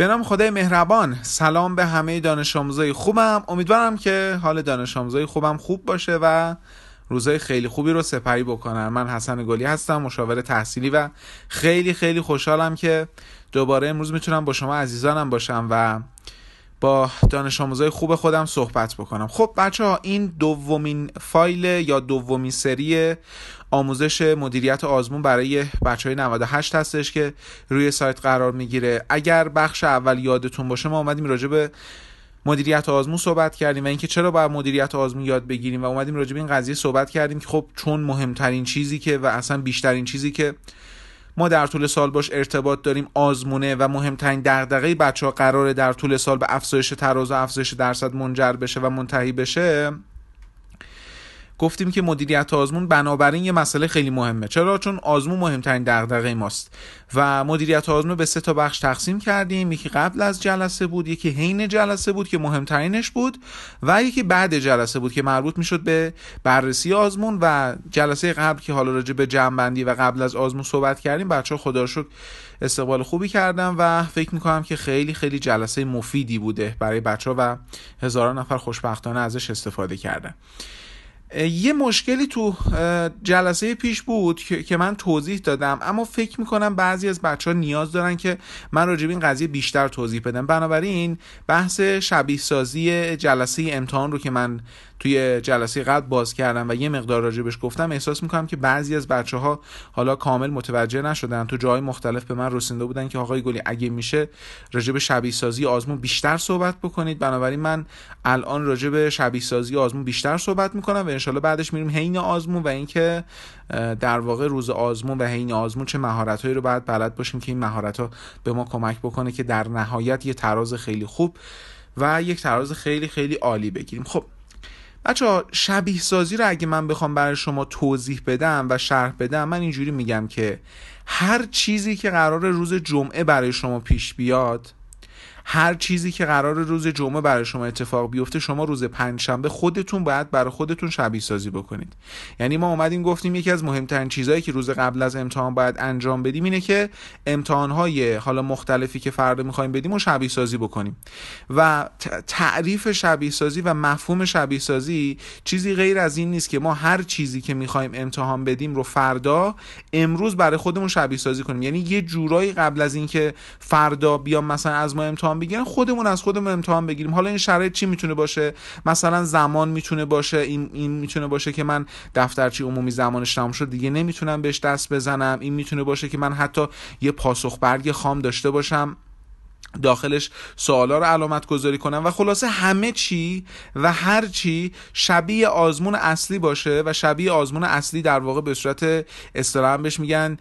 به نام خدای مهربان. سلام به همه دانش آموزای خوبم. امیدوارم که حال دانش آموزای خوبم خوب باشه و روزای خیلی خوبی رو سپری بکنن. من حسن گلی هستم مشاور تحصیلی و خیلی خیلی خوشحالم که دوباره امروز می‌تونم با شما عزیزانم باشم و با دانش آموزای خوب خودم صحبت بکنم. خب بچه ها این دومین فایل یا دومین سری آموزش مدیریت آزمون برای بچه های 98 هستش که روی سایت قرار می‌گیره. اگر بخش اول یادتون باشه ما اومدیم راجع به مدیریت آزمون صحبت کردیم و اینکه چرا باید مدیریت آزمون یاد بگیریم و اومدیم راجع به این قضیه صحبت کردیم که خب چون مهمترین چیزی که و اصلا بیشترین چیزی که ما در طول سال باش ارتباط داریم آزمونه و مهمترین دغدغه بچه ها قراره در طول سال به افزایش تراز و افزایش درصد منجر بشه و منتهی بشه. گفتیم که مدیریت آزمون بنابراین یه مسئله خیلی مهمه. چرا؟ چون آزمون مهمترین دغدغه ماست. و مدیریت آزمون به سه تا بخش تقسیم کردیم. یکی قبل از جلسه بود یکی حین جلسه بود که مهمترینش بود و یکی بعد جلسه بود که مربوط می‌شد به بررسی آزمون و جلسه قبل که حالا راجع به جمعبندی و قبل از آزمون صحبت کردیم. بچه خدا رو استقبال خوبی کردم و فکر می‌کنم که خیلی خیلی جلسه مفیدی بوده برای بچه ها و هزاران نفر خوشبختانه ازش استفاده کردن. یه مشکلی تو جلسه پیش بود که من توضیح دادم. اما فکر می‌کنم بعضی از بچه ها نیاز دارن که من راجع به این قضیه بیشتر توضیح بدم. بنابراین بحث شبیه سازی جلسه امتحان رو که من توی جلسه قبل باز کردم و یه مقدار راجبش گفتم احساس می‌کنم که بعضی از بچه ها حالا کامل متوجه نشدن. تو جای مختلف به من رسیده بودن که آقای گلی اگه میشه راجب شبیه سازی آزمون بیشتر صحبت بکنید. بنابراین من الان راجب شبیه سازی آزمون بیشتر صحبت می‌کنم و انشالله بعدش میریم حین آزمون و اینکه در واقع روز آزمون و حین آزمون چه مهارت هایی رو باید بلد باشیم که این مهارت ها به ما کمک بکنه که در نهایت یه تراز خیلی خوب و یک تراز خیلی خیلی عالی بگیریم. خب بچه ها شبیه سازی رو اگه من بخوام برای شما توضیح بدم و شرح بدم من اینجوری میگم که هر چیزی که قرار روز جمعه برای شما پیش بیاد هر چیزی که قرار روز جمعه برای شما اتفاق بیفته شما روز پنجشنبه خودتون باید برای خودتون شبیه سازی بکنید. یعنی ما اومدیم گفتیم یکی از مهمترین چیزهایی که روز قبل از امتحان باید انجام بدیم اینه که امتحانهای حالا مختلفی که فردا می‌خوایم بدیم و شبیه سازی بکنیم. و تعریف شبیه سازی و مفهوم شبیه سازی چیزی غیر از این نیست که ما هر چیزی که می‌خوایم امتحان بدیم رو فردا امروز برای خودمون شبیه سازی کنیم. یعنی یه جورایی قبل از اینکه فردا بیام مثلا از ما امتحان بگیرن خودمون از خودمون امتحان بگیریم. حالا این شرایط چی می‌تونه باشه؟ مثلا زمان می‌تونه باشه. این این می‌تونه باشه که من دفترچه عمومی زمانش تموم شد. دیگه نمی‌تونم بهش دست بزنم. این می‌تونه باشه که من حتی یه پاسخ برگ خام داشته باشم. داخلش سوالا رو علامت گذاری کنم. و خلاصه همه چی و هر چی شبیه آزمون اصلی باشه و شبیه آزمون اصلی در واقع به صورت اصطلاحا بهش میگن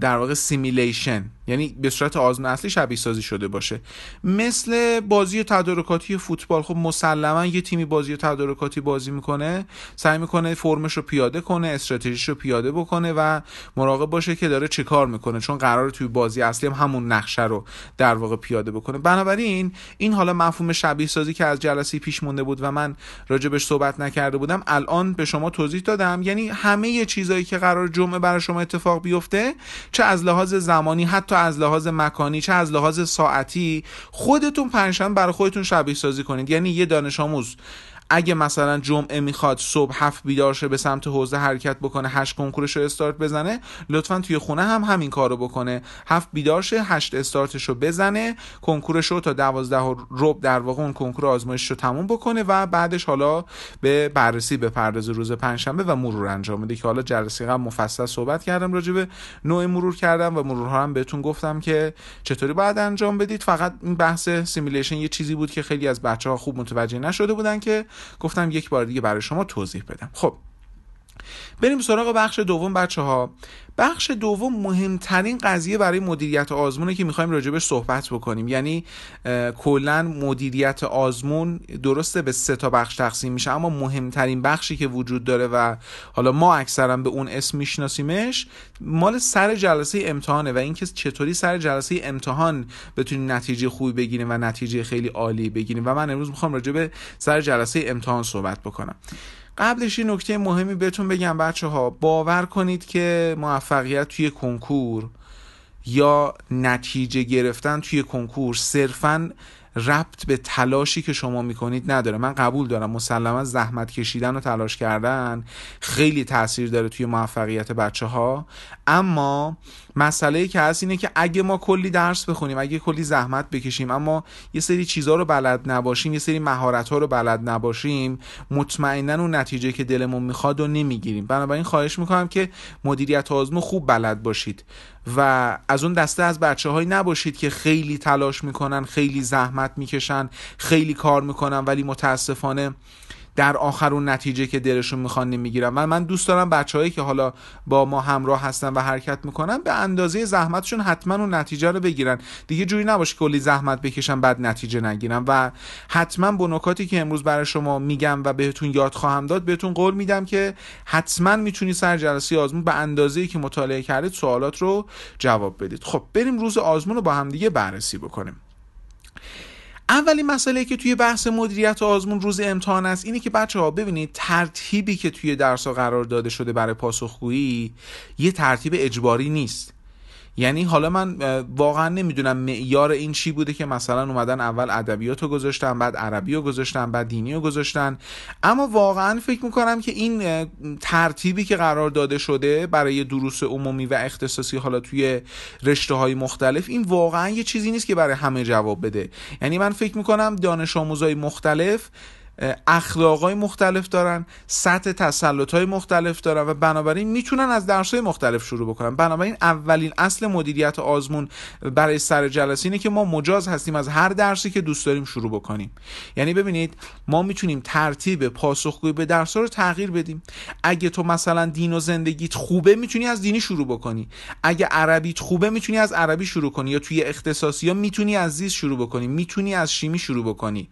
در واقع سیمیلیشن یعنی به صورت آزمون اصلی شبیه سازی شده باشه. مثل بازی تدارکاتی فوتبال خب مسلما یه تیمی بازی تدارکاتی بازی می‌کنه سعی می‌کنه فرمش رو پیاده کنه استراتژیش رو پیاده بکنه و مراقب باشه که داره چه کار می‌کنه. چون قرار توی بازی اصلی هم همون نقشه رو در واقع پیاده بکنه. بنابراین این حالا مفهوم شبیه سازی که از جلسه پیش مونده بود و من راجبش صحبت نکرده بودم الان به شما توضیح دادم. یعنی همه چیزایی که قرار جمعه برای شما اتفاق بیفته چه از لحاظ زمانی حتی از لحاظ مکانی چه از لحاظ ساعتی خودتون پنجشنبه برای خودتون شبیه سازی کنید. یعنی یه دانش آموز. اگه مثلا جمعه می‌خواد صبح هفت بیدار شه به سمت حوزه حرکت بکنه هشت کنکورش رو استارت بزنه لطفا توی خونه هم همین کارو بکنه. هفت بیدار شه هشت استارتش رو بزنه کنکورش رو تا دوازده رب در واقع اون کنکور آزمایش رو تموم بکنه و بعدش حالا به بررسی به پرداز روز پنجشنبه و مرور انجام بده که حالا جلسه قبل مفصل صحبت کردم راجع به نوع مرور کردم و مرورها هم بهتون گفتم که چطوری باید انجام بدید. فقط این بحث سیمیلیشن یه چیزی بود که خیلی از بچه ها خوب متوجه نشده بودن که گفتم یک بار دیگه برای شما توضیح بدم. خب بریم سراغ بخش دوم بچه ها بخش دوم مهمترین قضیه برای مدیریت آزمونه که می‌خوایم راجبش صحبت بکنیم. یعنی کلا مدیریت آزمون درسته به سه تا بخش تقسیم میشه اما مهمترین بخشی که وجود داره و حالا ما اکثرا به اون اسم میشناسیمش مال سر جلسه امتحانه و اینکه چطوری سر جلسه امتحان بتونیم نتیجه خوبی بگیریم و نتیجه خیلی عالی بگیریم. و من امروز می‌خوام راجب سر جلسه امتحان صحبت بکنم. قبلش این نکته مهمی بهتون بگم بچه ها باور کنید که موفقیت توی کنکور یا نتیجه گرفتن توی کنکور صرفا ربط به تلاشی که شما می‌کنید نداره. من قبول دارم مسلما زحمت کشیدن و تلاش کردن خیلی تاثیر داره توی موفقیت بچه ها اما مسئله که هست اینه که اگه ما کلی درس بخونیم اگه کلی زحمت بکشیم اما یه سری چیزها رو بلد نباشیم یه سری مهارت ها رو بلد نباشیم مطمئنا اون نتیجه که دلمون می‌خواد و نمی‌گیریم. بنابراین خواهش می‌کنم که مدیریت آزمون خوب بلد باشید. و از اون دسته از بچه هایی نباشید که خیلی تلاش می‌کنن خیلی زحمت می‌کشن خیلی کار می‌کنن ولی متاسفانه در آخر اون نتیجه که دلشون می‌خوان نمی‌گیرن. و من دوست دارم بچههایی که حالا با ما همراه هستن و حرکت می‌کنن به اندازه زحمتشون حتما اون نتیجه رو بگیرن. دیگه جوری نباشه کلی زحمت بکشن بعد نتیجه نگیرن. و حتما با نکاتی که امروز برای شما میگم و بهتون یاد خواهم داد بهتون قول میدم که حتما می‌تونی سر جلسه آزمون به اندازه‌ای که مطالعه کردید سوالات رو جواب بدید. خب بریم روز آزمون رو با هم دیگه بررسی بکنیم. اولین مسئله که توی بحث مدیریت آزمون روز امتحان است اینه که بچه ها ببینید ترتیبی که توی درس قرار داده شده برای پاسخگویی یه ترتیب اجباری نیست. یعنی حالا من واقعا نمی‌دونم معیار این چی بوده که مثلا اومدن اول ادبیات رو گذاشتن بعد عربی رو گذاشتن بعد دینی رو گذاشتن. اما واقعا فکر می‌کنم که این ترتیبی که قرار داده شده برای دروس عمومی و اختصاصی حالا توی رشته های مختلف این واقعا یه چیزی نیست که برای همه جواب بده. یعنی من فکر می‌کنم دانش آموزای مختلف اخلاقای مختلف دارن سطح تسلط های مختلف دارن و بنابراین می‌تونن از درس های مختلف شروع بکنن. بنابراین اولین اصل مدیریت آزمون برای سر جلسه اینه که ما مجاز هستیم از هر درسی که دوست داریم شروع بکنیم. یعنی ببینید ما می‌تونیم ترتیب پاسخگویی به درس رو تغییر بدیم. اگه تو مثلا دین و زندگیت خوبه می‌تونی از دینی شروع بکنی. اگه عربیت خوبه می‌تونی از عربی شروع کنی. یا توی اختصاصی ها می‌تونی از زیست شروع بکنی. می‌تونی از شیمی شروع بکنی.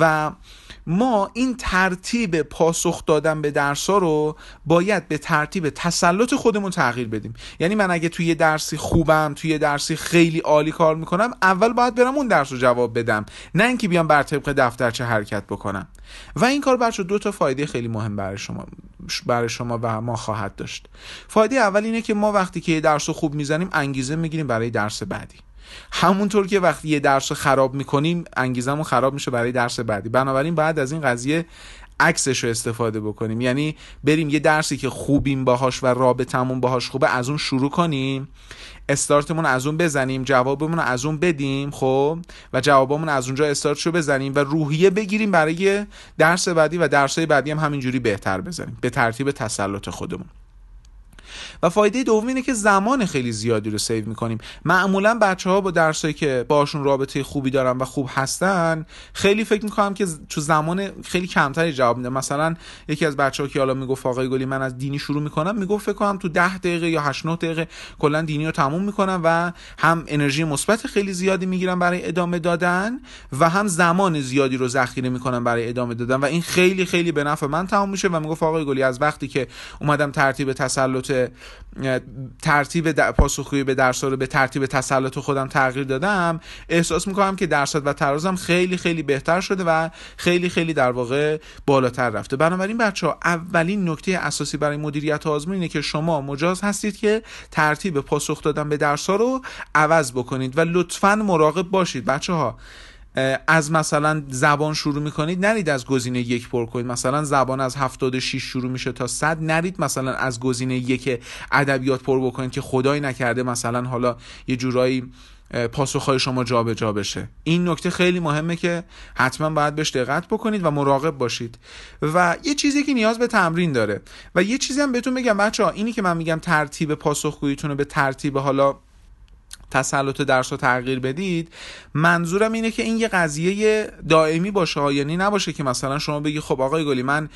و ما این ترتیب پاسخ دادن به درس رو باید به ترتیب تسلط خودمون تغییر بدیم. یعنی من اگه توی درسی خوبم توی درسی خیلی عالی کار می‌کنم اول باید برم اون درس رو جواب بدم. نه اینکه بیام بر طبق دفترچه حرکت بکنم. و این کار بچه دو تا فایده خیلی مهم برای شما برای شما و ما خواهد داشت. فایده اول اینه که ما وقتی که یه درس رو خوب می‌زنیم انگیزه می‌گیریم برای درس بعدی. همونطور که وقتی یه درس خراب می‌کنیم انگیزمون خراب میشه برای درس بعدی. بنابراین بعد از این قضیه عکسش رو استفاده بکنیم. یعنی بریم یه درسی که خوبیم باهاش و رابطمون باهاش خوبه از اون شروع کنیم. استارتمون از اون بزنیم جوابمون از اون بدیم خب؟ و جوابمون از اونجا استارتشو بزنیم و روحیه بگیریم برای درس بعدی و درسای بعدی هم همینجوری بهتر بزنیم. به ترتیب تسلط خودمون. و فایده دوم اینه که زمان خیلی زیادی رو سیو می‌کنیم. معمولا بچه ها با درسایی که باشون رابطه خوبی دارن و خوب هستن خیلی فکر می‌کنم که تو زمان خیلی کمتری جواب میده مثلا یکی از بچه ها که حالا می‌گفت آقای گلی من از دینی شروع می‌کنم می‌گفت فکر کنم تو ده دقیقه یا 8 9 دقیقه کلا دینی رو تموم می‌کنم و هم انرژی مثبت خیلی زیادی می‌گیرم برای ادامه دادن و هم زمان زیادی رو ذخیره می‌کنم برای ادامه دادن. و این خیلی خیلی به نفع من تموم میشه و می‌گفت آقای گلی از وقتی که اومدم ترتیب تسلط ترتیب پاسخگویی به درس رو به ترتیب تسلط خودم تغییر دادم احساس می‌کنم که درصد و ترازم خیلی خیلی بهتر شده و خیلی خیلی در واقع بالاتر رفته. بنابراین بچه ها اولین نکته اساسی برای مدیریت آزمون اینه که شما مجاز هستید که ترتیب پاسخ دادن به درس رو عوض بکنید و لطفا مراقب باشید. بچه ها از مثلا زبان شروع می‌کنید نرید از گزینه یک پر کنید. مثلا زبان از 76 شروع میشه تا 100 نرید مثلا از گزینه یک ادبیات پر بکنید که خدای نکرده مثلا حالا یه جورایی پاسخهای شما جابجا جا بشه. این نکته خیلی مهمه که حتما باید بهش دقت بکنید و مراقب باشید. و یه چیزی که نیاز به تمرین داره. و یه چیزی هم بهتون بگم بچه ها اینی که من میگم ترتیب پاسخگوییتون رو به ترتیب حالا تسلط درس رو تغییر بدید منظورم اینه که این یه قضیه دائمی باشه یعنی نباشه که مثلا شما بگی خب آقای گلی من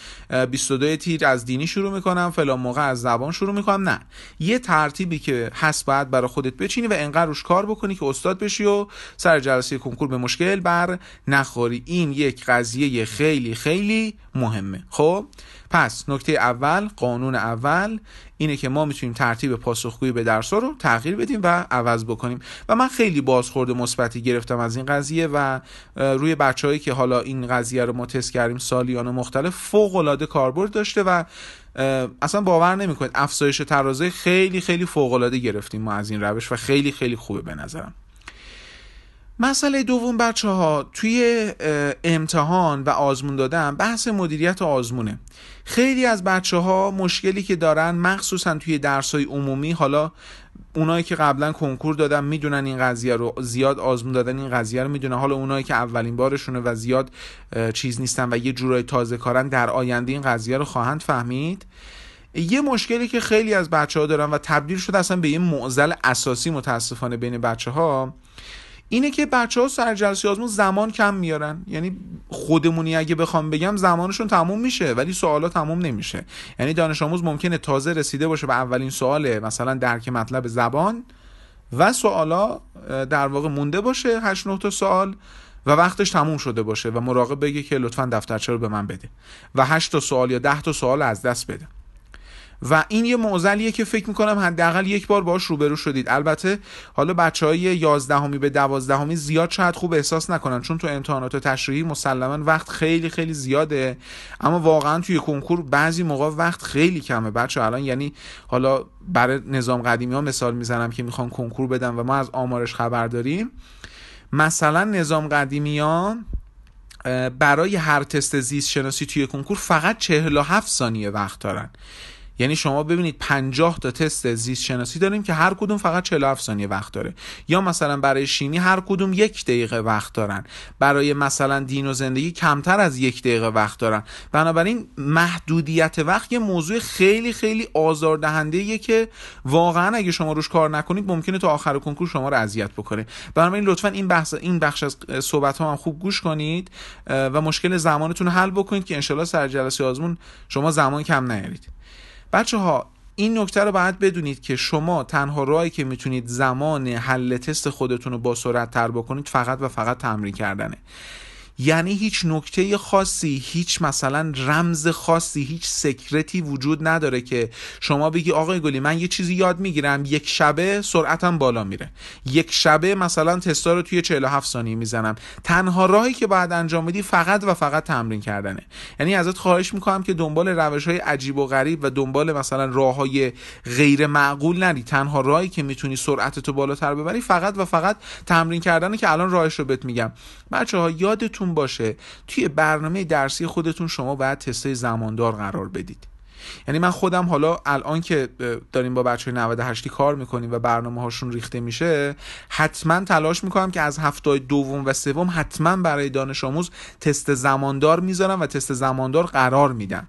22 تیر از دینی شروع می‌کنم فلان موقع از زبان شروع می‌کنم. نه. یه ترتیبی که هست باید برای خودت بچینی و انقدر روش کار بکنی که استاد بشی و سر جلسه کنکور به مشکل بر نخوری. این یک قضیه خیلی خیلی مهمه. خب؟ پس نکته اول قانون اول اینه که ما می‌تونیم ترتیب پاسخگویی به درس رو تغییر بدیم و عوض بکنیم. و من خیلی بازخورد مثبتی گرفتم از این قضیه و روی بچههایی که حالا این قضیه رو ما تست کردیم سالیان مختلف فوق العاده کاربرد داشته و اصلا باور نمی‌کنید افزایش ترازه خیلی خیلی فوق العاده گرفتیم ما از این روش و خیلی خیلی خوبه به نظرم. مسئله دوم بچه ها توی امتحان و آزمون دادن بحث مدیریت آزمونه. خیلی از بچه ها مشکلی که دارن مخصوصا توی درس های عمومی حالا اونایی که قبلا کنکور دادن می‌دونن این قضیه رو زیاد آزمون دادن این قضیه رو می‌دونن. حالا اونایی که اولین بارشونه و زیاد چیز نیستن و یه جورای تازه کارن در آینده این قضیه رو خواهند فهمید. یه مشکلی که خیلی از بچه ها دارن و تبدیل شده اصلا به یه معضل اساسی متاسفانه بین بچه ها اینه که بچه ها سر جلسه آزمون زمان کم میارن. یعنی خودمونی اگه بخوام بگم زمانشون تموم میشه ولی سوالا تموم نمیشه. یعنی دانش آموز ممکنه تازه رسیده باشه به اولین سوال مثلا درک مطلب زبان و سوالا در واقع مونده باشه 8 9 تا سوال و وقتش تموم شده باشه و مراقب بگه که لطفا دفترچه رو به من بده و 8 تا سوال یا 10 تا سوال از دست بده. و این یه معضلیه که فکر می‌کنم حداقل یک بار باش روبرو شدید. البته حالا بچه های یازدهمی به دوازدهمی زیاد شاید خوب احساس نکنن چون تو امتحانات تشریحی مسلما وقت خیلی خیلی زیاده. اما واقعا توی کنکور بعضی موقع وقت خیلی کمه. بچه الان یعنی حالا برای نظام قدیمی ها مثال می‌زنم که می‌خوان کنکور بدن و ما از آمارش خبر داریم. مثلا نظام قدیمی ها برای هر تست زیست شناسی توی کنکور فقط 47 ثانیه وقت دارن. یعنی شما ببینید 50 تا تست زیست شناسی داریم که هر کدوم فقط 47 ثانیه وقت داره. یا مثلا برای شیمی هر کدوم یک دقیقه وقت دارن. برای مثلا دین و زندگی کمتر از یک دقیقه وقت دارن. بنابراین محدودیت وقت یه موضوع خیلی خیلی آزاردهنده که واقعا اگه شما روش کار نکنید ممکنه تا آخر کنکور شما رو اذیت بکنه. بنابراین لطفا این بحث این بخش از صحبت ها هم خوب گوش کنید و مشکل زمانتون حل بکنید که انشالله سر جلسه آزمون شما زمان کم نیارید. بچه ها این نکته رو باید بدونید که شما تنها راهی که می‌تونید زمان حل تست خودتون رو با سرعت تر بکنید فقط و فقط تمرین کردنه. یعنی هیچ نکته خاصی هیچ مثلا رمز خاصی هیچ سکرتی وجود نداره که شما بگی آقای گلی من یه چیزی یاد می‌گیرم یک شبه سرعتم بالا میره. یک شبه مثلا تستا رو توی 47 ثانیه می‌زنم. تنها راهی که باید انجام بدی فقط و فقط تمرین کردنه. یعنی ازت خواهش می‌کنم که دنبال روش های عجیب و غریب و دنبال مثلا راه های غیر معقول نری. تنها راهی که می‌تونی سرعتتو بالاتر ببری فقط و فقط تمرین کردنه که الان راهش رو بهت میگم. بچه ها یادتون باشه. توی برنامه درسی خودتون شما باید تستای زماندار قرار بدید. یعنی من خودم حالا الان که داریم با بچه 98 کار می‌کنیم و برنامه هاشون ریخته میشه حتما تلاش می‌کنم که از هفته دوم و سوم حتما برای دانش آموز تست زماندار می‌ذارم و تست زماندار قرار میدم.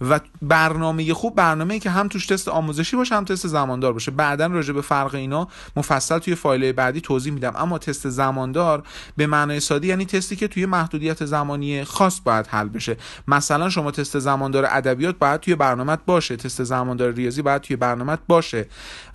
و برنامه خوب برنامه ای که هم توش تست آموزشی باشه هم تست زماندار باشه. بعدا راجع به فرق اینا مفصل توی فایل بعدی توضیح میدم. اما تست زماندار به معنای ساده یعنی تستی که توی محدودیت زمانی خاص باید حل بشه. مثلا شما تست زماندار ادبیات باید توی برنامه باشه تست زماندار ریاضی باید توی برنامه باشه.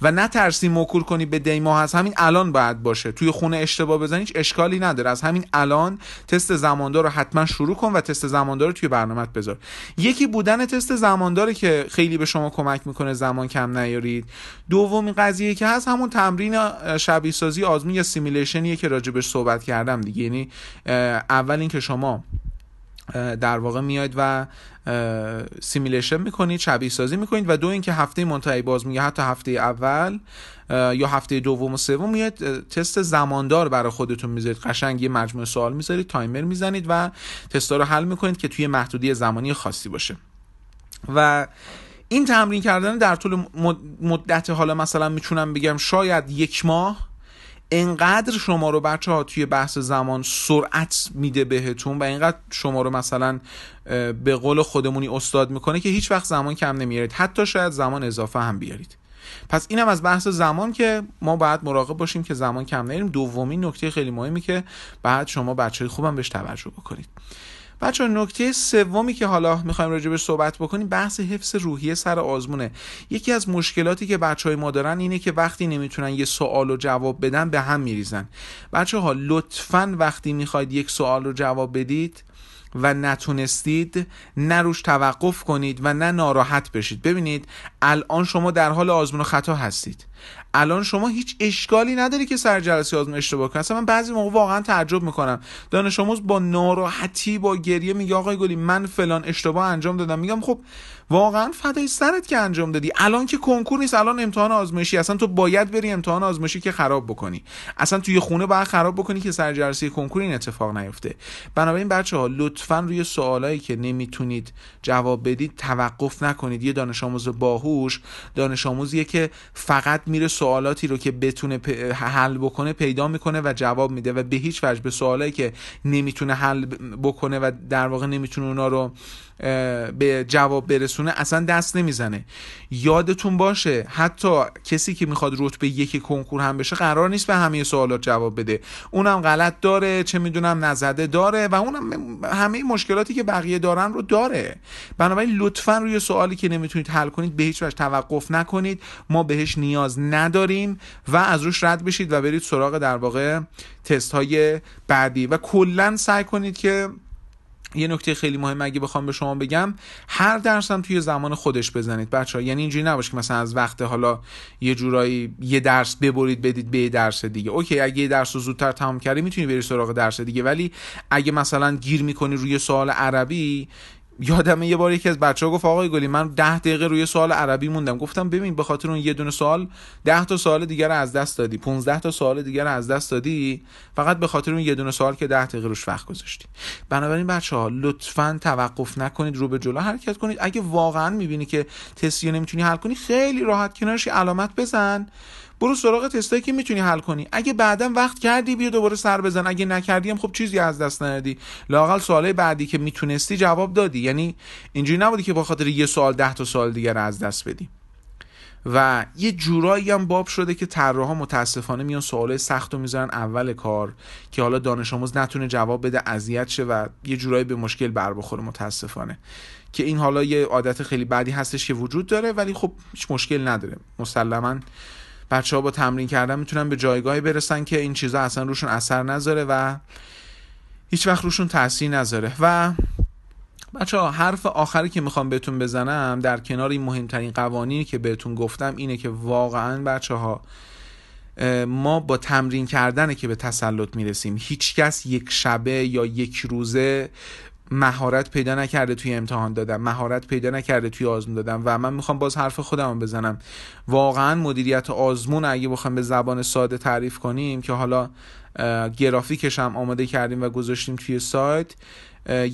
و نه ترسی موکول کنی به دی ماه از همین الان باید باشه. توی خونه اشتباه بزنی هیچ اشکالی نداره. از همین الان تست زماندار رو حتما شروع کن و تست زماندار رو توی برنامه بذار. یکی بودن تست زمانداره که خیلی به شما کمک می‌کنه زمان کم نیارید. دومین قضیه که هست همون تمرین شبیه سازی آزمون یا simulation یه که راجبش صحبت کردم دیگه. یعنی اول اینکه شما در واقع میاید و simulation می‌کنید شبیه سازی می‌کنید و دو اینکه هفته منتهی باز میگه حتی هفته اول یا هفته دوم و سوم میاد تست زماندار برای خودتون می‌ذارید. قشنگ یه مجموعه سوال می‌ذارید تایمر می‌زنید و تستا رو حل می‌کنید که توی محدودی زمانی خاصی باشه. و این تمرین کردن در طول مدت حالا مثلا می‌تونم بگم شاید یک ماه انقدر شما رو بچه ها توی بحث زمان سرعت میده بهتون و اینقدر شما رو مثلا به قول خودمونی استاد می‌کنه که هیچ وقت زمان کم نمیارید حتی شاید زمان اضافه هم بیارید. پس اینم از بحث زمان که ما باید مراقب باشیم که زمان کم نگیریم دومین نکته خیلی مهمی که بعد شما بچه خوبم بهش توجه بکنید. بچه نکته سومی که حالا می‌خوایم راجبش صحبت بکنیم بحث حفظ روحیه سر آزمونه. یکی از مشکلاتی که بچه های ما دارن اینه که وقتی نمی‌تونن یه سوال رو جواب بدن به هم میریزن. بچه ها لطفا وقتی می‌خواید یک سوال رو جواب بدید و نتونستید نه روش توقف کنید و نه ناراحت بشید. ببینید الان شما در حال آزمون خطا هستید. الان شما هیچ اشکالی نداری که سر جلسه آزمون اشتباه کنی. من بعضی موقع واقعا تعجب می‌کنم. دانش آموز با ناراحتی با گریه میگه آقای گلی من فلان اشتباه انجام دادم. میگم خب واقعا فدای سرت که انجام دادی. الان که کنکور نیست الان امتحان آزمایشی. اصلا تو باید بری امتحان آزمایشی که خراب بکنی. اصلا توی خونه باید خراب بکنی که سر جلسه کنکور این اتفاق نیفته. بنابراین بچه ها لطفا روی سوالایی که نمی‌تونید جواب بدید توقف نکنید. یه دانش آموز باهوش دانش آموزیه که فقط میره سوالاتی رو که بتونه حل بکنه پیدا می‌کنه و جواب میده و به هیچ وجه به سوالایی که نمی‌تونه حل بکنه و در واقع نمی‌تونه اونا رو به جواب برسونه اصلا دست نمی‌زنه. یادتون باشه حتی کسی که می‌خواد رتبه یک کنکور هم بشه قرار نیست به همه سوالات جواب بده. اونم غلط داره چه می‌دونم نزده داره و اونم همه مشکلاتی که بقیه دارن رو داره. بنابراین لطفا روی سوالی که نمی‌تونید حل کنید به هیچ وجه توقف نکنید. ما بهش نیاز نداریم و از روش رد بشید و برید سراغ در واقع تست های بعدی. و کلا سعی کنید که یه نکته خیلی مهم اگه بخوام به شما بگم هر درس توی زمان خودش بزنید. بچه ها یعنی اینجوری نباشه که مثلا از وقت حالا یه جورایی یه درس ببرید بدید به درس دیگه. اوکی اگه یه درس رو زودتر تمام کردی می‌تونی بری سراغ درس دیگه. ولی اگه مثلا گیر می‌کنی روی سوال عربی یادم یه بار یکی از بچه ها گفت آقای گلی من ده دقیقه روی سوال عربی موندم. گفتم ببین به خاطر اون یه دونه سوال ده تا سوال دیگر از دست دادی 15 تا سوال دیگر از دست دادی فقط به خاطر اون یه دونه سوال که ده دقیقه روش وقت گذاشتی. بنابراین بچه ها لطفا توقف نکنید رو به جلو حرکت کنید. اگه واقعا می‌بینی که تستی نمی‌تونی حل کنی خیلی راحت کنارش علامت بزن. برو سراغ تستایی که می‌تونی حل کنی. اگه بعدا وقت کردی بیا دوباره سر بزن. اگه نکردی هم خب چیزی از دست ندادی. لاقل سوالای بعدی که می‌تونستی جواب دادی. یعنی اینجوری نبودی که با خاطر یه سوال ده تا سوال دیگر از دست بدی. و یه جورایی هم باب شده که طراحا متاسفانه میان سوال سخت رو می‌ذارن اول کار که حالا دانش آموز نتونه جواب بده اذیت شه و یه جورایی به مشکل بر بخوره متاسفانه. که این حالا یه عادت خیلی بدی هستش که وجود داره ولی خب هیچ مشکل نداره. مسلما بچه ها با تمرین کردن می‌تونن به جایگاهی برسن که این چیزا اصلا روشون اثر نذاره و هیچ وقت روشون تاثیر نذاره. و بچه ها حرف آخری که می‌خوام بهتون بزنم در کنار این مهمترین قوانینی که بهتون گفتم اینه که واقعا بچه ها ما با تمرین کردنه که به تسلط می‌رسیم. هیچکس یک شبه یا یک روزه مهارت پیدا نکرده توی امتحان دادم مهارت پیدا نکرده توی آزمون دادم و من می‌خوام باز حرف خودم بزنم. واقعا مدیریت آزمون اگه بخوام به زبان ساده تعریف کنیم که حالا گرافیکش هم آماده کردیم و گذاشتیم توی سایت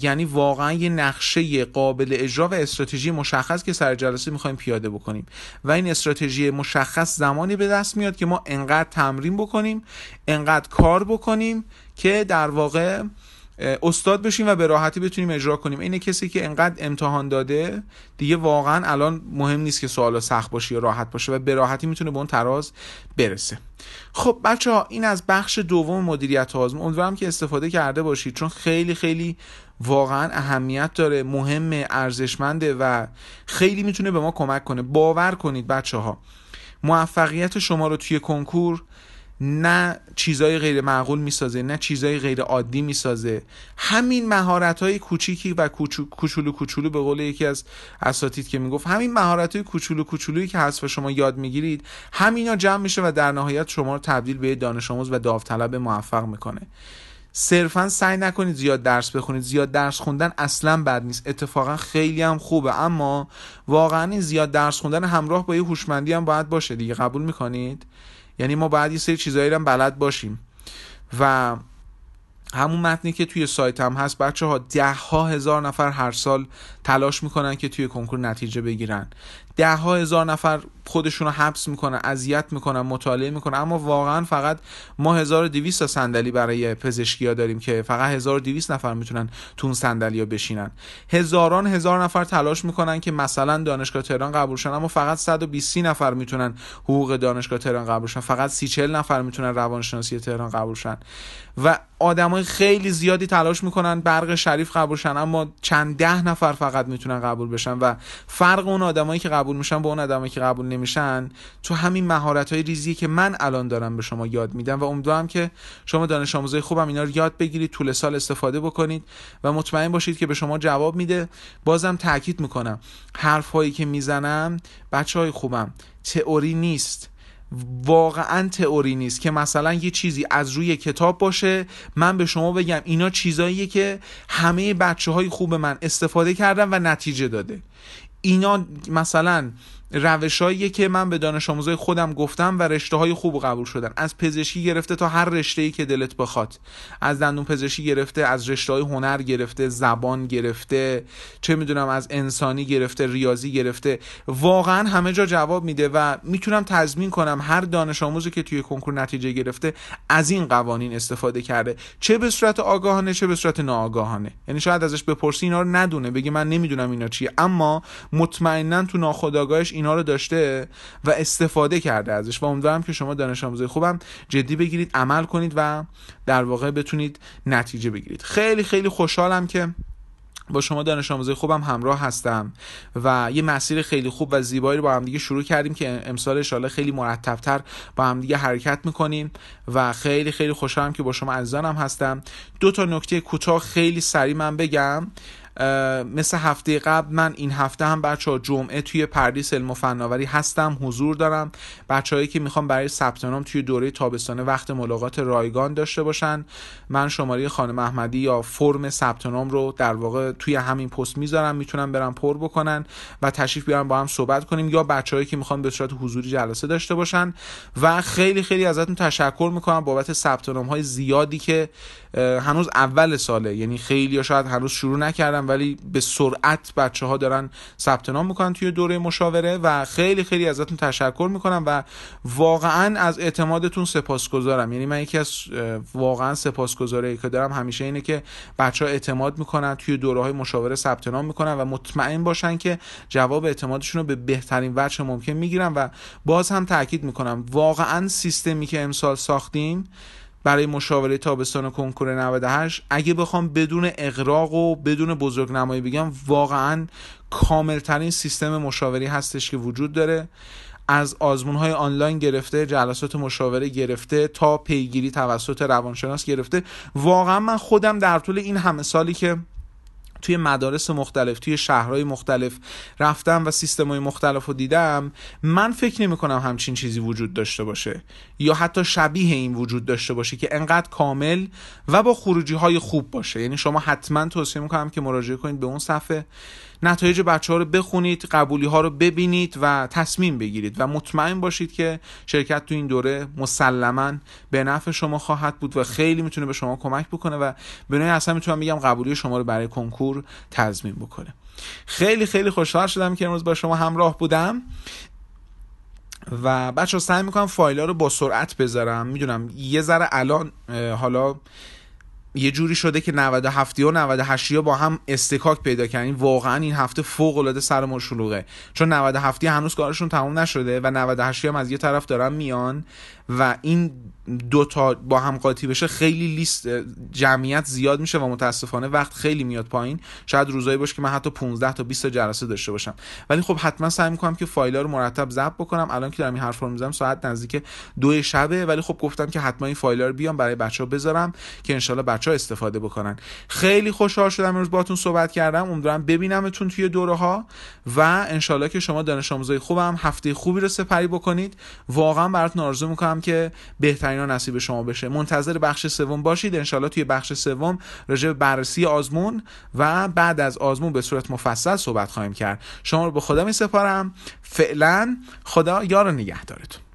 یعنی واقعا یه نقشه قابل اجرا و استراتژی مشخص که سر جلسه می‌خوایم پیاده بکنیم. و این استراتژی مشخص زمانی به دست میاد که ما انقدر تمرین بکنیم انقدر کار بکنیم که در واقع استاد بشیم و به راحتی بتونیم اجرا کنیم. اینه کسی که انقدر امتحان داده دیگه واقعا الان مهم نیست که سوالا سخت باشه یا راحت باشه و به راحتی می‌تونه به اون تراز برسه. خب بچه ها این از بخش دوم مدیریت آزمون امیدوارم که استفاده کرده باشید چون خیلی خیلی واقعا اهمیت داره مهم ارزشمنده و خیلی می‌تونه به ما کمک کنه. باور کنید بچه ها موفقیت شما رو توی کنکور نه چیزای غیر معقول می‌سازه نه چیزای غیر عادی می‌سازه. همین مهارت های کوچیکی و کوچولو کوچولو به قول یکی از اساتید که می‌گفت همین مهارت های کوچولو کوچولویی که حذف شما یاد می‌گیرید همینا جمع میشه و در نهایت شما رو تبدیل به دانش آموز و داوطلب موفق می‌کنه. صرفا سعی نکنید زیاد درس بخونید. زیاد درس خوندن اصلا بد نیست. اتفاقا خیلی هم خوبه. اما واقعا این زیاد درس خوندن همراه با یه هوشمندی هم باید باشه دیگه. قبول می‌کنید؟ یعنی ما باید یه سری چیزایی رو بلد باشیم. و همون متنی که توی سایت هم هست بچه ها ده ها هزار نفر هر سال تلاش می‌کنن که توی کنکور نتیجه بگیرن. ده ها هزار نفر خودشون رو حبس می‌کنن اذیت می‌کنن مطالعه می‌کنن. اما واقعا فقط ما 1200 تا صندلی برای پزشکی ها داریم که فقط 1200 نفر می‌تونن تو اون صندلی بشینن. هزاران هزار نفر تلاش می‌کنن که مثلا دانشگاه تهران قبول شن اما فقط 120 نفر می‌تونن حقوق دانشگاه تهران قبول شن. فقط 30 40 نفر می‌تونن روانشناسی تهران قبول شن. و آدمای خیلی زیادی تلاش می‌کنن برق شریف قبول شن اما چند ده نفر فقط می‌تونن قبول بشن و فرق اون آدمایی که قبول میشن با اون آدمایی که قبول نمیشن تو همین مهارت های ریزی که من الان دارم به شما یاد میدم و امیدوارم که شما دانش آموزای خوبم اینا رو یاد بگیرید طول سال استفاده بکنید و مطمئن باشید که به شما جواب میده. بازم تاکید می‌کنم حرف هایی که می‌زنم بچه های خوبم تئوری نیست. واقعا تئوری نیست که مثلا یه چیزی از روی کتاب باشه من به شما بگم اینا چیزاییه که همه بچه های خوب من استفاده کردن و نتیجه داده. اینا مثلا روشهاییه که من به دانش آموزای خودم گفتم و رشته های خوب قبول شدن. از پزشکی گرفته تا هر رشته ای که دلت بخواد. از دندون پزشکی گرفته از رشته های هنر گرفته زبان گرفته چه می‌دونم از انسانی گرفته ریاضی گرفته. واقعا همه جا جواب میده و می‌تونم تضمین کنم هر دانش آموزی که توی کنکور نتیجه گرفته از این قوانین استفاده کرده. چه به صورت آگاهانه چه به صورت ناآگاهانه. یعنی شاید ازش بپرسی اینا رو ندونه بگه من نمی‌دونم اینا چیه. اما مطمئنا تو ناخودآگاهش اینا رو داشته و استفاده کرده ازش و امیدوارم که شما دانش آموزای خوبم جدی بگیرید عمل کنید و در واقع بتونید نتیجه بگیرید. خیلی خیلی خوشحالم که با شما دانش آموزای خوبم همراه هستم و یه مسیر خیلی خوب و زیبایی رو با هم دیگه شروع کردیم که امسال انشالله خیلی مرتبتر با هم دیگه حرکت می‌کنیم و خیلی خیلی خوشحالم که با شما عزیزانم هستم. دو تا نکته کوتاه خیلی سریع من بگم. مثل هفته قبل من این هفته هم بچه ها جمعه توی پردیس علم و فناوری هستم حضور دارم. بچههایی که می‌خوام برای ثبت نام توی دوره تابستانه وقت ملاقات رایگان داشته باشن. من شماره خانم احمدی یا فرم ثبت نام رو در واقع توی همین پست می‌ذارم می‌تونم برم پر بکنن و تشریف بیارم با هم صحبت کنیم. یا بچههایی که می‌خوان به صورت حضوری جلسه داشته باشن. و خیلی خیلی ازتون تشکر می‌کنم بابت ثبت نام های زیادی که هنوز اول ساله. یعنی خیلی شاید هنوز شروع نکردم ولی به سرعت بچه ها دارن ثبت نام می‌کنن توی دوره مشاوره و خیلی خیلی ازتون تشکر می‌کنم و واقعا از اعتمادتون سپاسگزارم. یعنی من یکی از واقعا سپاسگزاره که دارم همیشه اینه که بچه ها اعتماد می‌کنن توی دوره های مشاوره ثبت نام می‌کنن و مطمئن باشن که جواب اعتمادشون رو به بهترین وجه ممکن می‌گیرن و باز هم تاکید می‌کنم واقعا سیستمی که امسال ساختیم برای مشاوره تابستان کنکور 98 اگه بخوام بدون اقراق و بدون بزرگ نمایی بگم واقعا کاملترین سیستم مشاوری هستش که وجود داره. از آزمون های آنلاین گرفته جلسات مشاوره گرفته تا پیگیری توسط روانشناس گرفته. واقعا من خودم در طول این همه سالی که توی مدارس مختلف توی شهرهای مختلف رفتم و سیستم های مختلف رو دیدم من فکر نمی کنم همچین چیزی وجود داشته باشه یا حتی شبیه این وجود داشته باشه که انقدر کامل و با خروجی های خوب باشه. یعنی شما حتما توصیه می‌کنم که مراجعه کنید به اون صفحه. نتایج بچه ها رو بخونید قبولی ها رو ببینید و تصمیم بگیرید و مطمئن باشید که شرکت تو این دوره مسلما به نفع شما خواهد بود و خیلی می‌تونه به شما کمک بکنه و به نوعی اصلا می‌تونم بگم قبولی شما رو برای کنکور تضمین بکنه. خیلی خیلی خوشحال شدم که امروز با شما همراه بودم و بچه سعی می‌کنم فایل ها رو با سرعت بذارم. می‌دونم یه ذره الان حالا یه جوری شده که 97 و 98 با هم استکاک پیدا کردن واقعا این هفته فوق العاده سر ما شلوغه. چون 97 هنوز کارشون تموم نشده و 98 هم از یه طرف دارن میان و این دو تا با هم قاطی بشه خیلی لیست جمعیت زیاد میشه و متاسفانه وقت خیلی میاد پایین. شاید روزایی باشه که من حتی 15 تا 20 تا جلسه داشته باشم. ولی خب حتما سعی می‌کنم که فایل ها رو مرتب ضبط بکنم. الان که دارم این حرف رو می‌زنم ساعت نزدیک دو شبه ولی خب گفتم که حتما این فایل ها رو بیام برای بچه ها بذارم که انشالله بچه ها استفاده بکنن. خیلی خوشحال شدم امروز باهاتون صحبت کردم. امیدوارم ببینمتون توی دوره ها و انشالله که شما دانش آموزای خوبم هفته خوبی رو سپری بکنید. واقعا براتون آرزو می‌کنم که بهترین نصیب شما بشه. منتظر بخش سوم باشید. انشالله توی بخش سوم راجع به بررسی آزمون و بعد از آزمون به صورت مفصل صحبت خواهیم کرد. شما رو به خدا می سپارم فعلا خدا یار نگهدارتون.